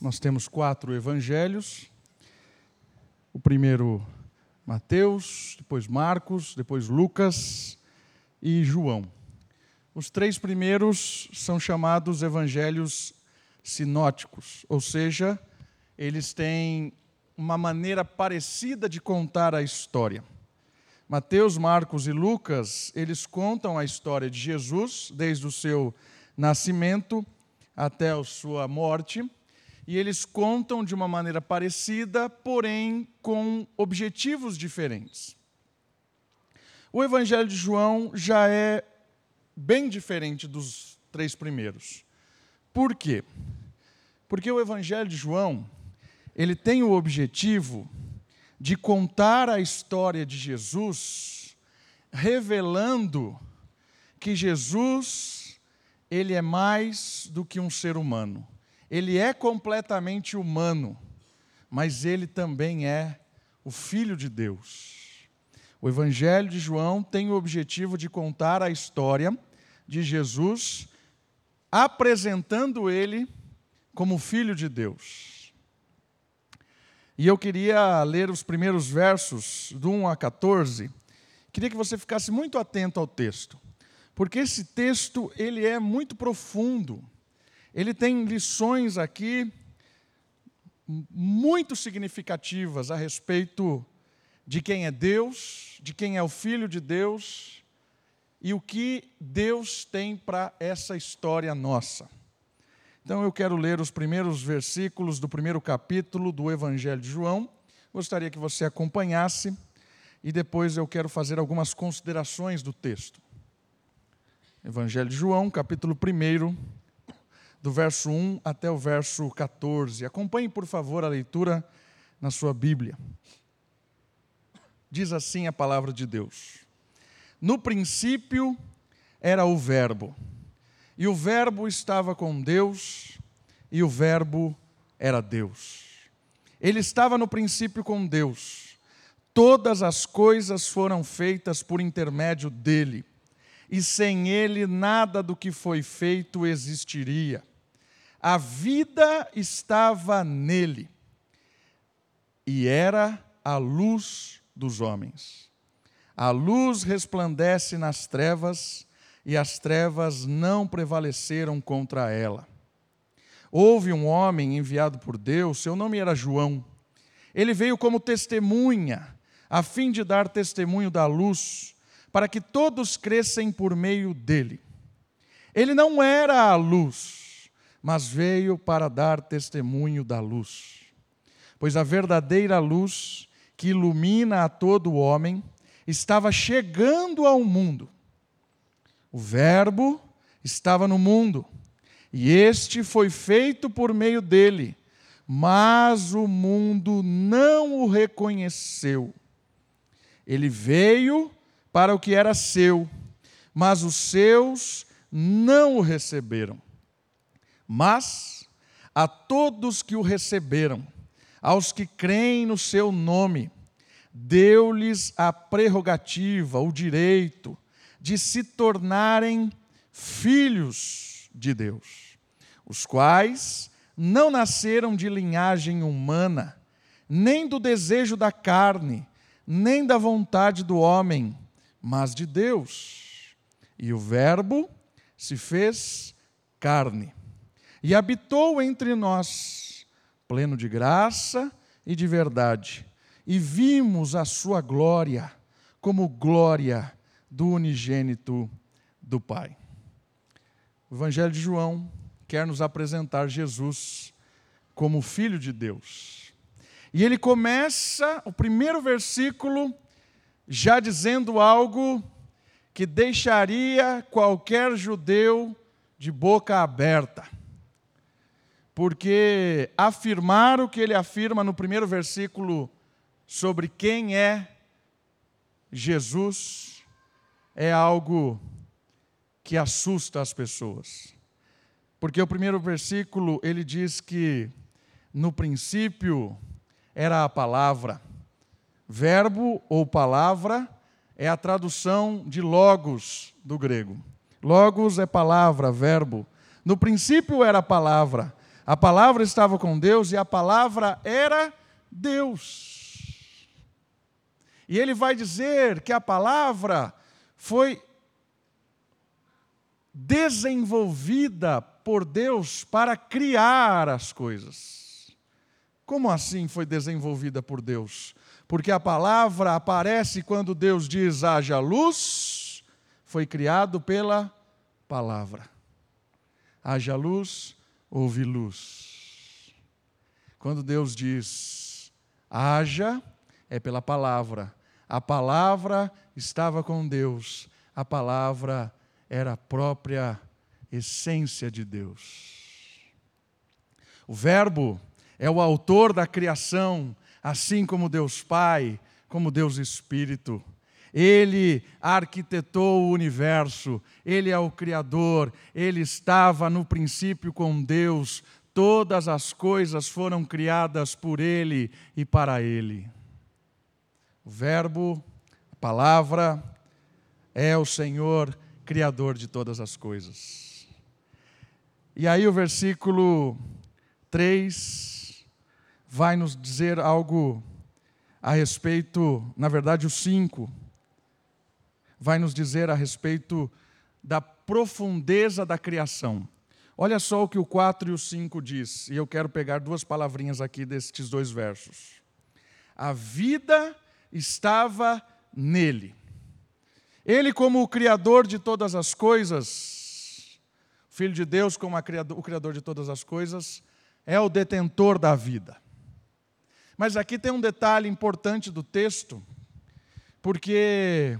nós temos quatro evangelhos. O primeiro, Mateus, depois Marcos, depois Lucas e João. Os três primeiros são chamados evangelhos sinóticos, ou seja, eles têm uma maneira parecida de contar a história. Mateus, Marcos e Lucas, eles contam a história de Jesus desde o seu nascimento até a sua morte, e eles contam de uma maneira parecida, porém com objetivos diferentes. O Evangelho de João já é bem diferente dos três primeiros. Por quê? Porque o Evangelho de João, ele tem o objetivo de contar a história de Jesus, revelando que Jesus, ele é mais do que um ser humano. Ele é completamente humano, mas ele também é o filho de Deus. O Evangelho de João tem o objetivo de contar a história de Jesus, apresentando ele como filho de Deus. E eu queria ler os primeiros versos, do 1 a 14. Queria que você ficasse muito atento ao texto, porque esse texto ele é muito profundo. Ele tem lições aqui muito significativas a respeito de quem é Deus, de quem é o Filho de Deus e o que Deus tem para essa história nossa. Então eu quero ler os primeiros versículos do primeiro capítulo do Evangelho de João. Gostaria que você acompanhasse e depois eu quero fazer algumas considerações do texto. Evangelho de João, capítulo 1, do verso 1 até o verso 14. Acompanhe, por favor, a leitura na sua Bíblia. Diz assim a palavra de Deus: No princípio era o Verbo e o Verbo estava com Deus, e o Verbo era Deus. Ele estava no princípio com Deus. Todas as coisas foram feitas por intermédio dele, e sem ele nada do que foi feito existiria. A vida estava nele, e era a luz dos homens. A luz resplandece nas trevas, e as trevas não prevaleceram contra ela. Houve um homem enviado por Deus, seu nome era João. Ele veio como testemunha, a fim de dar testemunho da luz, para que todos crescem por meio dele. Ele não era a luz, mas veio para dar testemunho da luz. Pois a verdadeira luz, que ilumina a todo homem, estava chegando ao mundo o Verbo estava no mundo, e este foi feito por meio dele, mas o mundo não o reconheceu. Ele veio para o que era seu, mas os seus não o receberam. Mas a todos que o receberam, aos que creem no seu nome, deu-lhes a prerrogativa, o direito de se tornarem filhos de Deus, os quais não nasceram de linhagem humana, nem do desejo da carne, nem da vontade do homem, mas de Deus. E o Verbo se fez carne e habitou entre nós, pleno de graça e de verdade, e vimos a sua glória como glória do unigênito do Pai. O Evangelho de João quer nos apresentar Jesus como Filho de Deus. E ele começa o primeiro versículo já dizendo algo que deixaria qualquer judeu de boca aberta. Porque afirmar o que ele afirma no primeiro versículo sobre quem é Jesus é algo que assusta as pessoas. Porque o primeiro versículo ele diz que no princípio era a palavra. Verbo ou palavra é a tradução de logos do grego. Logos é palavra, verbo. No princípio era a palavra. A palavra estava com Deus e a palavra era Deus. E ele vai dizer que a palavra foi desenvolvida por Deus para criar as coisas. Como assim foi desenvolvida por Deus? Porque a palavra aparece quando Deus diz haja luz, foi criado pela palavra. Haja luz, houve luz. Quando Deus diz haja, é pela palavra. A palavra estava com Deus, a palavra era a própria essência de Deus. O Verbo é o autor da criação, assim como Deus Pai, como Deus Espírito. Ele arquitetou o universo, ele é o Criador, ele estava no princípio com Deus, todas as coisas foram criadas por ele e para ele. O Verbo, a palavra, é o Senhor Criador de todas as coisas. E aí o versículo 3 vai nos dizer algo a respeito, na verdade, o 5 vai nos dizer a respeito da profundeza da criação. Olha só o que o 4 e o 5 diz, e eu quero pegar duas palavrinhas aqui destes dois versos. A vida estava nele ele, como o Criador de todas as coisas, Filho de Deus, como o Criador de todas as coisas, é o detentor da vida. Mas aqui tem um detalhe importante do texto, porque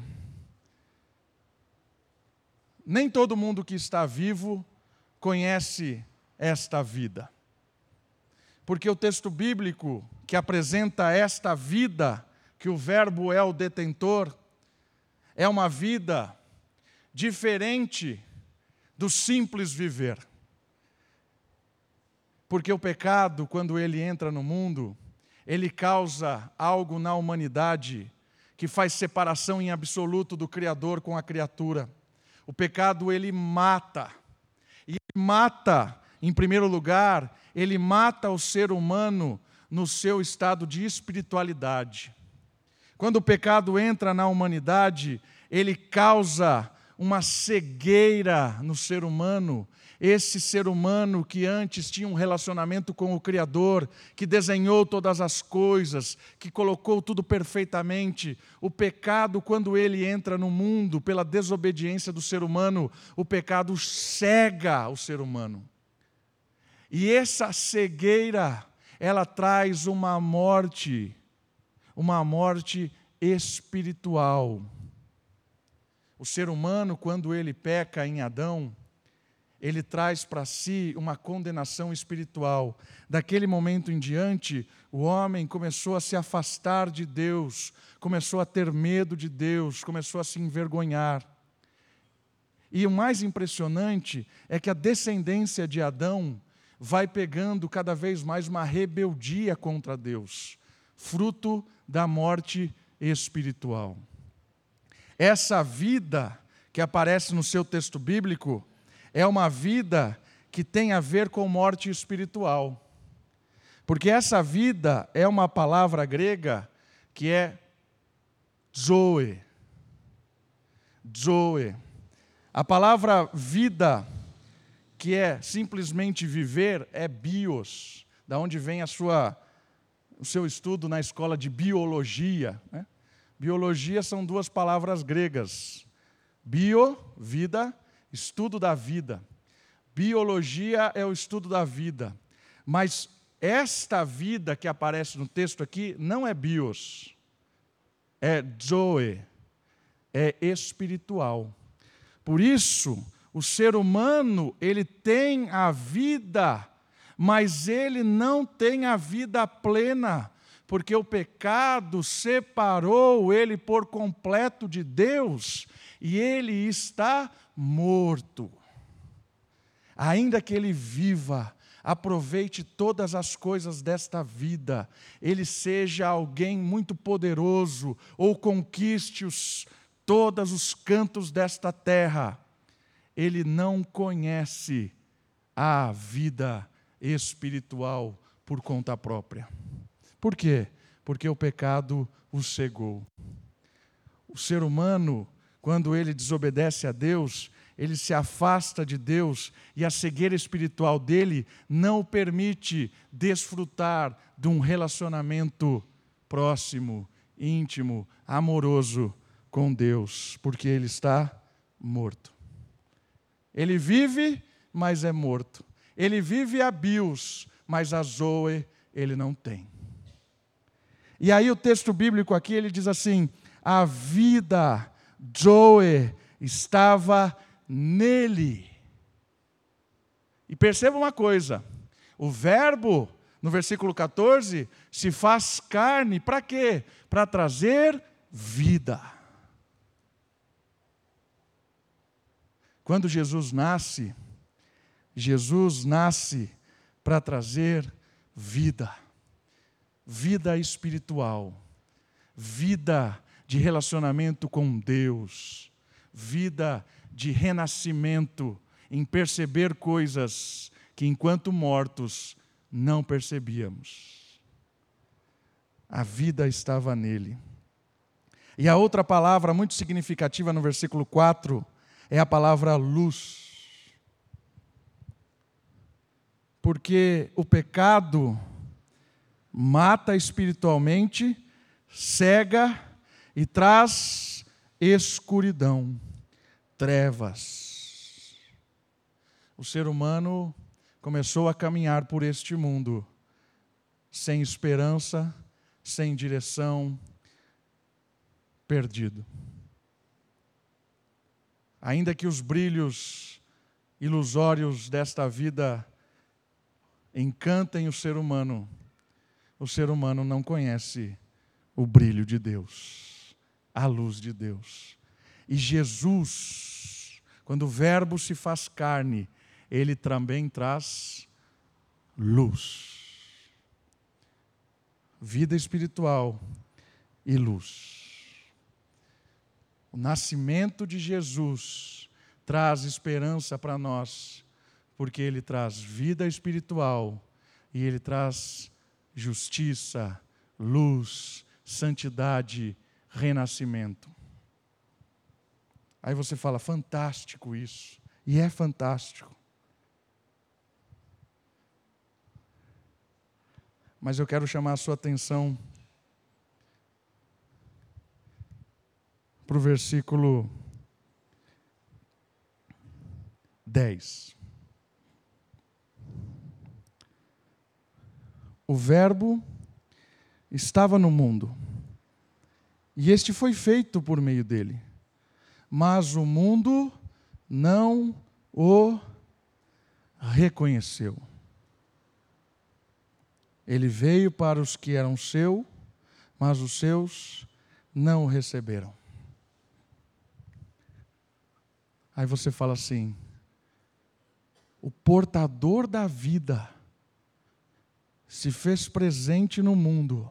nem todo mundo que está vivo conhece esta vida. Porque o texto bíblico que apresenta esta vida, que o Verbo é o detentor, é uma vida diferente do simples viver. Porque o pecado, quando ele entra no mundo, ele causa algo na humanidade que faz separação em absoluto do Criador com a criatura. O pecado, ele mata. E mata, em primeiro lugar, ele mata o ser humano no seu estado de espiritualidade. Quando o pecado entra na humanidade, ele causa uma cegueira no ser humano. Esse ser humano que antes tinha um relacionamento com o Criador, que desenhou todas as coisas, que colocou tudo perfeitamente, o pecado, quando ele entra no mundo pela desobediência do ser humano, o pecado cega o ser humano. E essa cegueira, ela traz uma morte uma morte espiritual. O ser humano, quando ele peca em Adão, ele traz para si uma condenação espiritual. Daquele momento em diante, o homem começou a se afastar de Deus, começou a ter medo de Deus, começou a se envergonhar. E o mais impressionante é que a descendência de Adão vai pegando cada vez mais uma rebeldia contra Deus, fruto da morte espiritual. Essa vida que aparece no seu texto bíblico é uma vida que tem a ver com morte espiritual. Porque essa vida é uma palavra grega que é zoe. Zoe. A palavra vida, que é simplesmente viver, é bios, da onde vem a sua o seu estudo na escola de biologia. Né? Biologia são duas palavras gregas: bio, vida, estudo da vida. Biologia é o estudo da vida. Mas esta vida que aparece no texto aqui não é bios, é zoe, é espiritual. Por isso, o ser humano, ele tem a vida mas ele não tem a vida plena, porque o pecado separou ele por completo de Deus e ele está morto. Ainda que ele viva, aproveite todas as coisas desta vida, ele seja alguém muito poderoso ou conquiste os, todos os cantos desta terra, ele não conhece a vida espiritual por conta própria. Por quê? Porque o pecado o cegou. O ser humano, quando ele desobedece a Deus, ele se afasta de Deus e a cegueira espiritual dele não o permite desfrutar de um relacionamento próximo, íntimo, amoroso com Deus, porque ele está morto. Ele vive, mas é morto. Ele vive a bios, mas a zoe ele não tem. E aí o texto bíblico aqui ele diz assim: a vida, zoe, estava nele. E perceba uma coisa: o verbo, no versículo 14, se faz carne, para quê? Para trazer vida. Quando Jesus nasce, Jesus nasce para trazer vida, vida espiritual, vida de relacionamento com Deus, vida de renascimento, em perceber coisas que enquanto mortos não percebíamos. A vida estava nele. E a outra palavra muito significativa no versículo 4 é a palavra luz. Porque o pecado mata espiritualmente, cega e traz escuridão, trevas. O ser humano começou a caminhar por este mundo sem esperança, sem direção, perdido. Ainda que os brilhos ilusórios desta vida encantem o ser humano, o ser humano não conhece o brilho de Deus, a luz de Deus. E Jesus, quando o Verbo se faz carne, ele também traz luz. Vida espiritual e luz. O nascimento de Jesus traz esperança para nós, porque ele traz vida espiritual e ele traz justiça, luz, santidade, renascimento. Aí você fala, fantástico isso. E é fantástico. Mas eu quero chamar a sua atenção para o versículo 10. O Verbo estava no mundo, e este foi feito por meio dele, mas o mundo não o reconheceu. Ele veio para os que eram seu, mas os seus não o receberam. Aí você fala assim: o portador da vida se fez presente no mundo.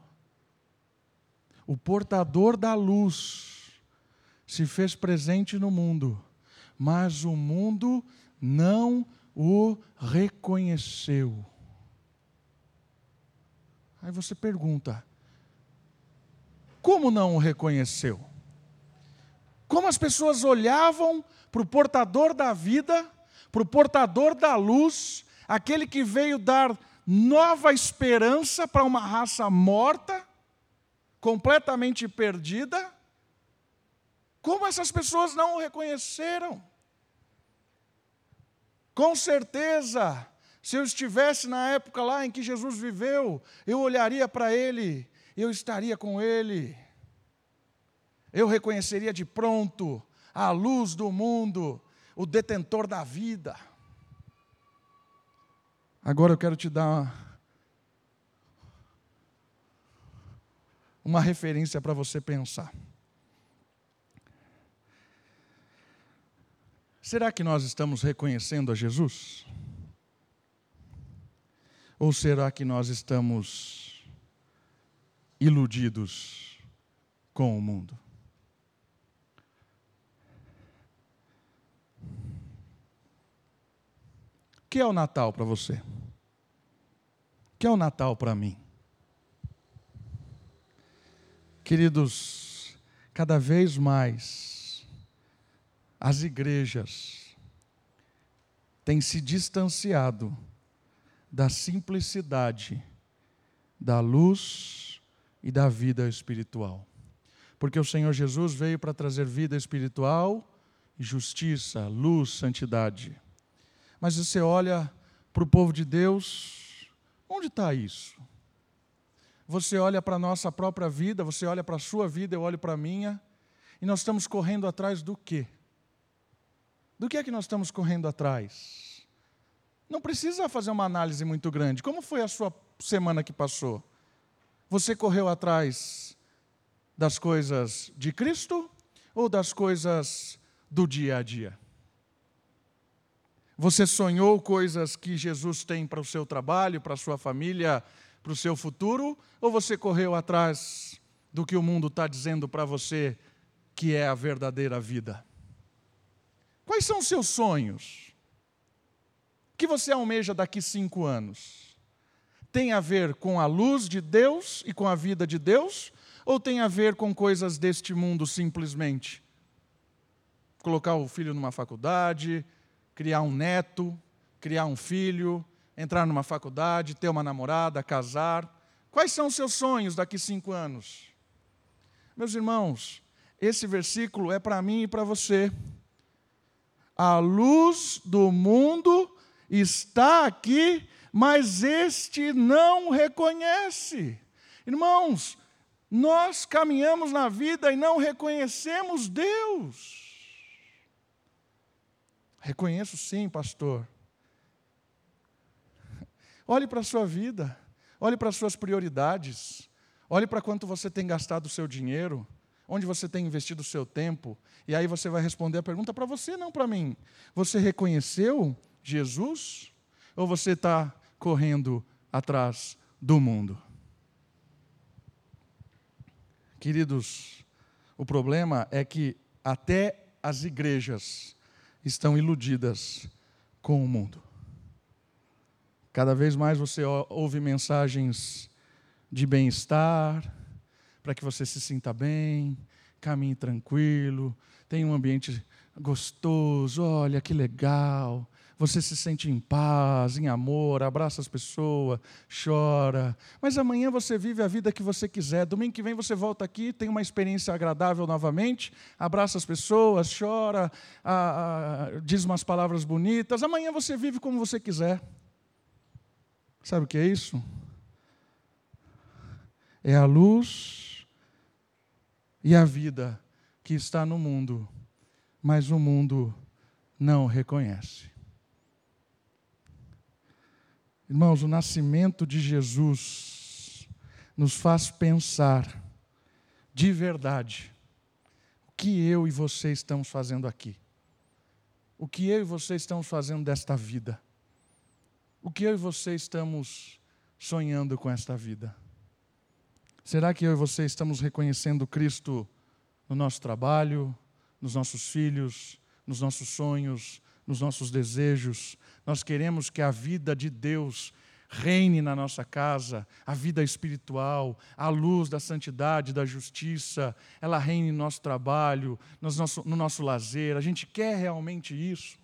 O portador da luz se fez presente no mundo, mas o mundo não o reconheceu. Aí você pergunta: como não o reconheceu? Como as pessoas olhavam para o portador da vida, para o portador da luz, aquele que veio dar nova esperança para uma raça morta, completamente perdida. Como essas pessoas não o reconheceram? Com certeza, se eu estivesse na época lá em que Jesus viveu, eu olharia para ele, eu estaria com ele, eu reconheceria de pronto a luz do mundo, o detentor da vida. Agora eu quero te dar uma referência para você pensar. Será que nós estamos reconhecendo a Jesus? Ou será que nós estamos iludidos com o mundo? que é o Natal para você? que é o Natal para mim? Queridos, cada vez mais as igrejas têm se distanciado da simplicidade, da luz e da vida espiritual. Porque o Senhor Jesus veio para trazer vida espiritual, justiça, luz, santidade. Mas você olha para o povo de Deus, onde está isso? Você olha para a nossa própria vida, você olha para a sua vida, eu olho para a minha, e nós estamos correndo atrás do quê? Do que é que nós estamos correndo atrás? Não precisa fazer uma análise muito grande. Como foi a sua semana que passou? Você correu atrás das coisas de Cristo ou das coisas do dia a dia? Você sonhou coisas que Jesus tem para o seu trabalho, para a sua família, para o seu futuro? Ou você correu atrás do que o mundo está dizendo para você que é a verdadeira vida? Quais são os seus sonhos? O que você almeja daqui cinco anos? Tem a ver com a luz de Deus e com a vida de Deus? Ou tem a ver com coisas deste mundo simplesmente? Colocar o filho numa faculdade, criar um neto, criar um filho, entrar numa faculdade, ter uma namorada, casar. Quais são os seus sonhos daqui cinco anos? Meus irmãos, esse versículo é para mim e para você. A luz do mundo está aqui, mas este não reconhece. Irmãos, nós caminhamos na vida e não reconhecemos Deus. Reconheço sim, pastor. Olhe para a sua vida, olhe para as suas prioridades, olhe para quanto você tem gastado o seu dinheiro, onde você tem investido o seu tempo, e aí você vai responder a pergunta para você, não para mim. Você reconheceu Jesus? Ou você está correndo atrás do mundo? Queridos, o problema é que até as igrejas estão iludidas com o mundo. Cada vez mais você ouve mensagens de bem-estar, para que você se sinta bem, caminhe tranquilo, tenha um ambiente gostoso, olha que legal, você se sente em paz, em amor, abraça as pessoas, chora. Mas amanhã você vive a vida que você quiser. Domingo que vem você volta aqui, tem uma experiência agradável novamente, abraça as pessoas, chora, diz umas palavras bonitas. Amanhã você vive como você quiser. Sabe o que é isso? É a luz e a vida que está no mundo, mas o mundo não reconhece. Irmãos, o nascimento de Jesus nos faz pensar de verdade o que eu e você estamos fazendo aqui. O que eu e você estamos fazendo desta vida. O que eu e você estamos sonhando com esta vida. Será que eu e você estamos reconhecendo Cristo no nosso trabalho, nos nossos filhos, nos nossos sonhos, nos nossos desejos. Nós queremos que a vida de Deus reine na nossa casa, a vida espiritual, a luz da santidade, da justiça, ela reine no nosso trabalho, no nosso, no nosso lazer. A gente quer realmente isso?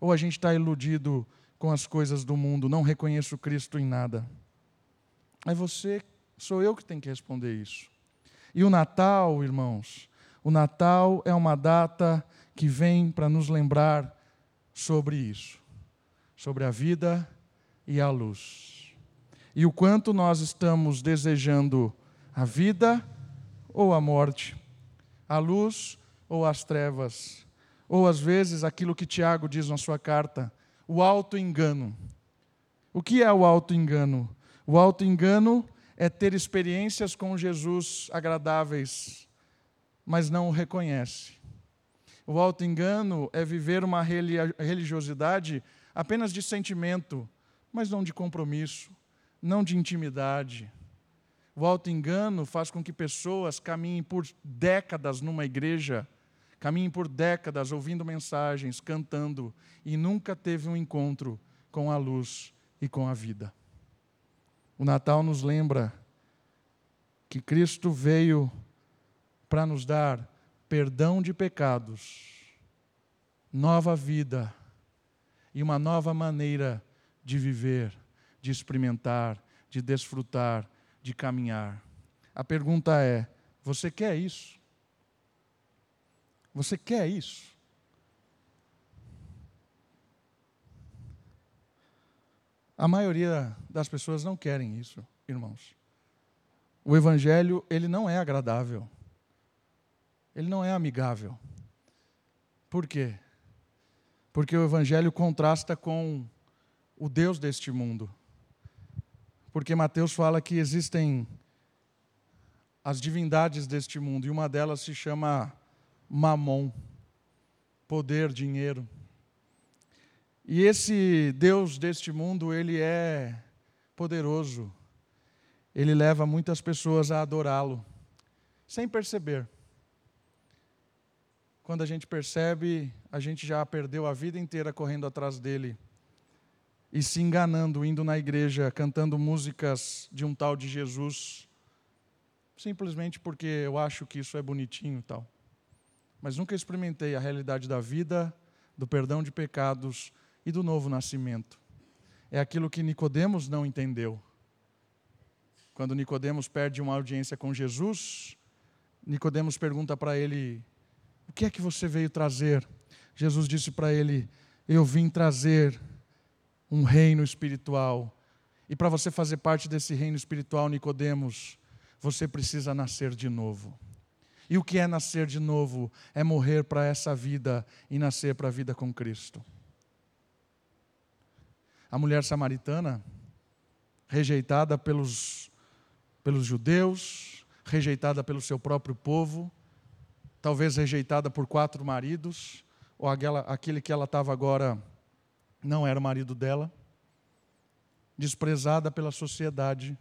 Ou a gente está iludido com as coisas do mundo, não reconheço Cristo em nada? É você, sou eu que tenho que responder isso. E o Natal, irmãos, o Natal é uma data que vem para nos lembrar sobre isso, sobre a vida e a luz. E o quanto nós estamos desejando a vida ou a morte, a luz ou as trevas, ou às vezes aquilo que Tiago diz na sua carta, o auto-engano. O que é o auto-engano? O auto-engano é ter experiências com Jesus agradáveis, mas não o reconhece. O auto-engano é viver uma religiosidade apenas de sentimento, mas não de compromisso, não de intimidade. O auto-engano faz com que pessoas caminhem por décadas numa igreja, caminhem por décadas ouvindo mensagens, cantando, e nunca teve um encontro com a luz e com a vida. O Natal nos lembra que Cristo veio para nos dar perdão de pecados, nova vida e uma nova maneira de viver, de experimentar, de desfrutar, de caminhar. A pergunta é: você quer isso? Você quer isso? A maioria das pessoas não querem isso, irmãos. O evangelho, ele não é agradável. Ele não é amigável. Por quê? Porque o evangelho contrasta com o Deus deste mundo. Porque Mateus fala que existem as divindades deste mundo, e uma delas se chama Mamon, poder, dinheiro. E esse Deus deste mundo, ele é poderoso. Ele leva muitas pessoas a adorá-lo, sem perceber. Quando a gente percebe, a gente já perdeu a vida inteira correndo atrás dele e se enganando, indo na igreja, cantando músicas de um tal de Jesus, simplesmente porque eu acho que isso é bonitinho e tal. Mas nunca experimentei a realidade da vida, do perdão de pecados e do novo nascimento. É aquilo que Nicodemos não entendeu. Quando Nicodemos perde uma audiência com Jesus, Nicodemos pergunta para ele: "O que é que você veio trazer?" Jesus disse para ele: "Eu vim trazer um reino espiritual. E para você fazer parte desse reino espiritual, Nicodemos, você precisa nascer de novo. E o que é nascer de novo? É morrer para essa vida e nascer para a vida com Cristo. A mulher samaritana, rejeitada pelos, pelos judeus, rejeitada pelo seu próprio povo, talvez rejeitada por quatro maridos, ou aquela, aquele que ela estava agora não era o marido dela, desprezada pela sociedade,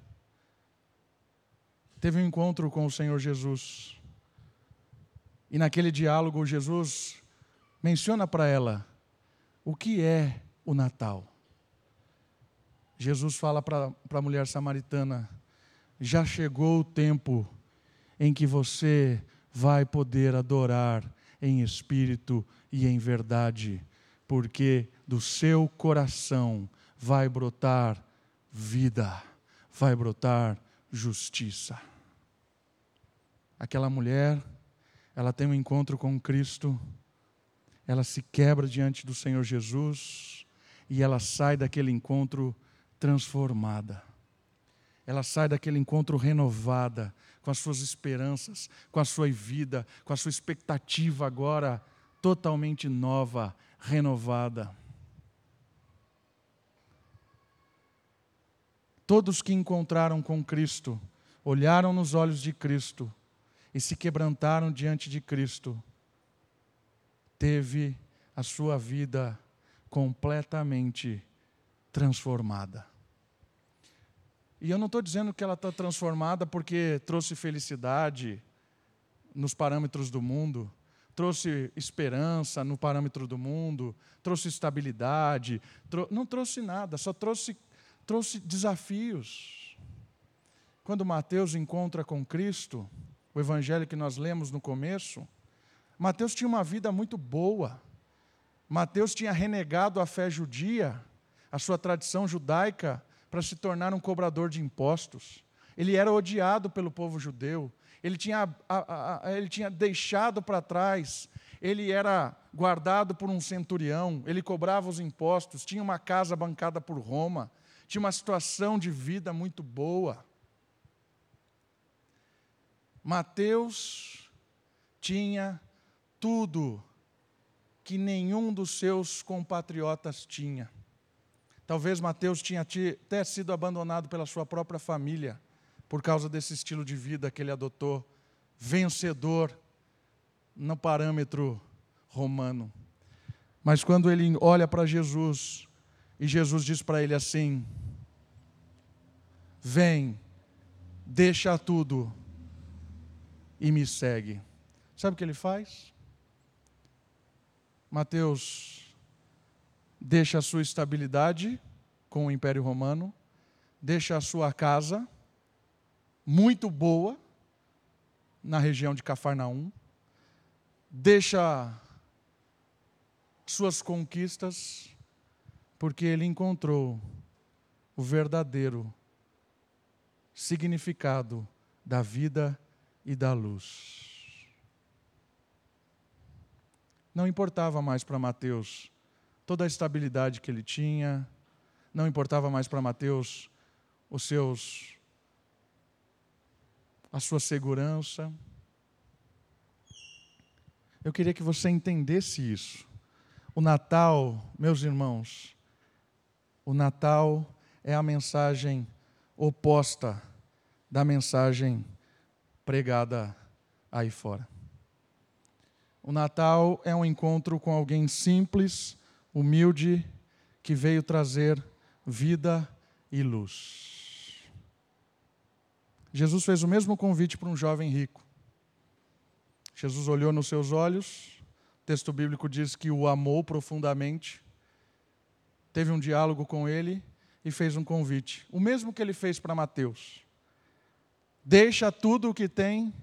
teve um encontro com o Senhor Jesus. E naquele diálogo, Jesus menciona para ela o que é o Natal. Jesus fala para a mulher samaritana: já chegou o tempo em que você vai poder adorar em espírito e em verdade, porque do seu coração vai brotar vida, vai brotar justiça. Aquela mulher, ela tem um encontro com Cristo, ela se quebra diante do Senhor Jesus e ela sai daquele encontro transformada. Ela sai daquele encontro renovada, com as suas esperanças, com a sua vida, com a sua expectativa agora totalmente nova, renovada. Todos que encontraram com Cristo, olharam nos olhos de Cristo e se quebrantaram diante de Cristo, teve a sua vida completamente transformada. E eu não estou dizendo que ela está transformada porque trouxe felicidade nos parâmetros do mundo, trouxe esperança no parâmetro do mundo, trouxe estabilidade, trou não trouxe nada, só trouxe, trouxe desafios. Quando Mateus encontra com Cristo, o evangelho que nós lemos no começo, Mateus tinha uma vida muito boa. Mateus tinha renegado a fé judia, a sua tradição judaica, para se tornar um cobrador de impostos. Ele era odiado pelo povo judeu. Ele tinha, a, a, ele tinha deixado para trás. Ele era guardado por um centurião. Ele cobrava os impostos. Tinha uma casa bancada por Roma. Tinha uma situação de vida muito boa. Mateus tinha tudo que nenhum dos seus compatriotas tinha. Talvez Mateus tinha até sido abandonado pela sua própria família por causa desse estilo de vida que ele adotou, vencedor no parâmetro romano. Mas quando ele olha para Jesus, e Jesus diz para ele assim: Vem, deixa tudo e me segue. Sabe o que ele faz? Mateus deixa a sua estabilidade com o Império Romano, deixa a sua casa, muito boa, na região de Cafarnaum, deixa suas conquistas, porque ele encontrou o verdadeiro significado da vida e da luz. Não importava mais para Mateus toda a estabilidade que ele tinha, não importava mais para Mateus os seus a sua segurança. Eu queria que você entendesse isso. O Natal, meus irmãos, o Natal é a mensagem oposta da mensagem pregada aí fora. O Natal é um encontro com alguém simples, humilde, que veio trazer vida e luz. Jesus fez o mesmo convite para um jovem rico. Jesus olhou nos seus olhos, o texto bíblico diz que o amou profundamente, teve um diálogo com ele e fez um convite. O mesmo que ele fez para Mateus. Deixa tudo o que tem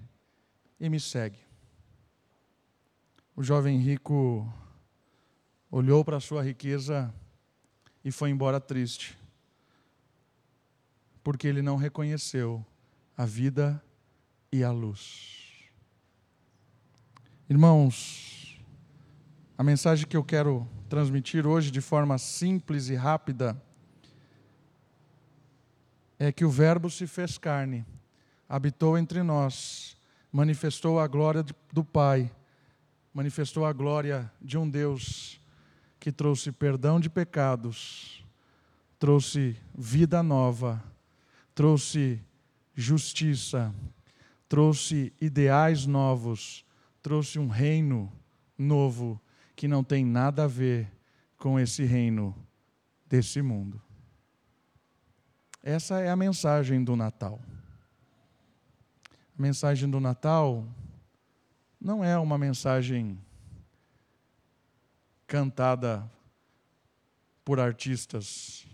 e me segue. O jovem rico olhou para a sua riqueza e foi embora triste, porque ele não reconheceu a vida e a luz. Irmãos, a mensagem que eu quero transmitir hoje de forma simples e rápida é que o Verbo se fez carne, habitou entre nós, manifestou a glória do Pai, manifestou a glória de um Deus que trouxe perdão de pecados, trouxe vida nova, trouxe justiça, trouxe ideais novos, trouxe um reino novo que não tem nada a ver com esse reino desse mundo. Essa é a mensagem do Natal. A mensagem do Natal não é uma mensagem cantada por artistas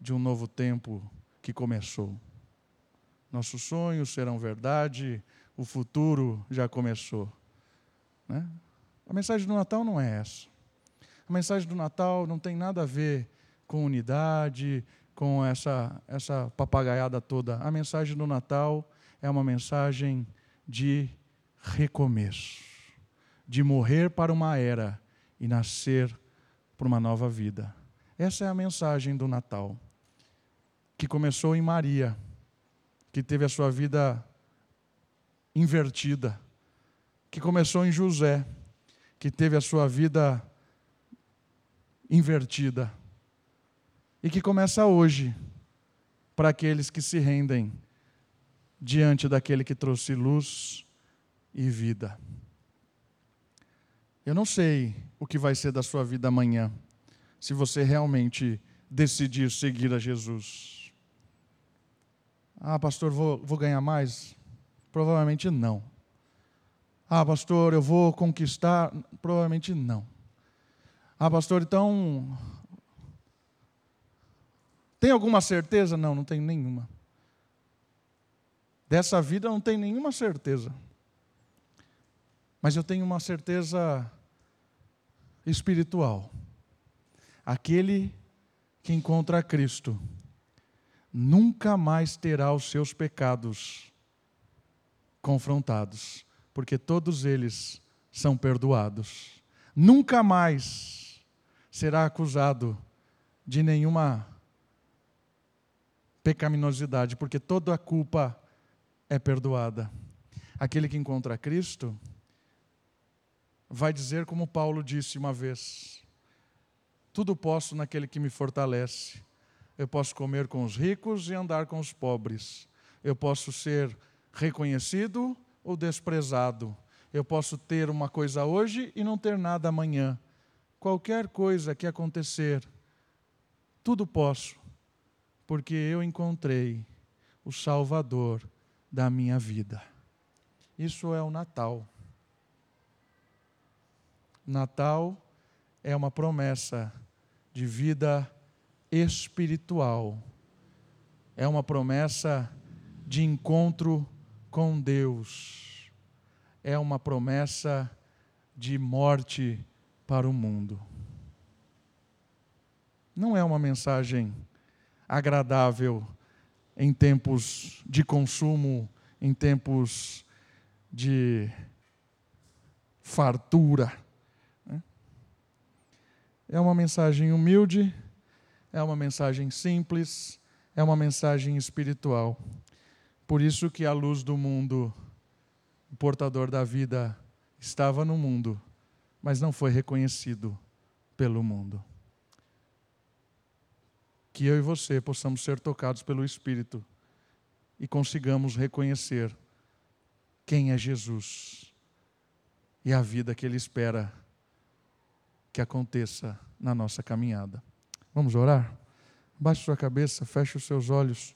de um novo tempo que começou. Nossos sonhos serão verdade, o futuro já começou. Né? A mensagem do Natal não é essa. A mensagem do Natal não tem nada a ver com unidade, com essa, essa papagaiada toda. A mensagem do Natal é uma mensagem de recomeço, de morrer para uma era e nascer para uma nova vida. Essa é a mensagem do Natal, que começou em Maria, que teve a sua vida invertida, que começou em José, que teve a sua vida invertida e que começa hoje para aqueles que se rendem diante daquele que trouxe luz e vida. Eu não sei o que vai ser da sua vida amanhã, se você realmente decidir seguir a Jesus. Ah, pastor, vou, vou ganhar mais? Provavelmente não. Ah, pastor, eu vou conquistar? Provavelmente não. Ah, pastor, então tem alguma certeza? Não, não tenho nenhuma. Dessa vida não tenho nenhuma certeza. Mas eu tenho uma certeza espiritual. Aquele que encontra Cristo nunca mais terá os seus pecados confrontados, porque todos eles são perdoados. Nunca mais será acusado de nenhuma pecaminosidade, porque toda a culpa é perdoada. Aquele que encontra Cristo vai dizer como Paulo disse uma vez: Tudo posso naquele que me fortalece. Eu posso comer com os ricos e andar com os pobres. Eu posso ser reconhecido ou desprezado. Eu posso ter uma coisa hoje e não ter nada amanhã. Qualquer coisa que acontecer, tudo posso porque eu encontrei o Salvador da minha vida. Isso é o Natal. Natal é uma promessa de vida espiritual, é uma promessa de encontro com Deus, é uma promessa de morte para o mundo. Não é uma mensagem agradável em tempos de consumo, em tempos de fartura. Né? É uma mensagem humilde, é uma mensagem simples, é uma mensagem espiritual. Por isso que a luz do mundo, o portador da vida, estava no mundo, mas não foi reconhecido pelo mundo. Que eu e você possamos ser tocados pelo Espírito e consigamos reconhecer quem é Jesus e a vida que Ele espera que aconteça na nossa caminhada. Vamos orar? Baixe sua cabeça, feche os seus olhos.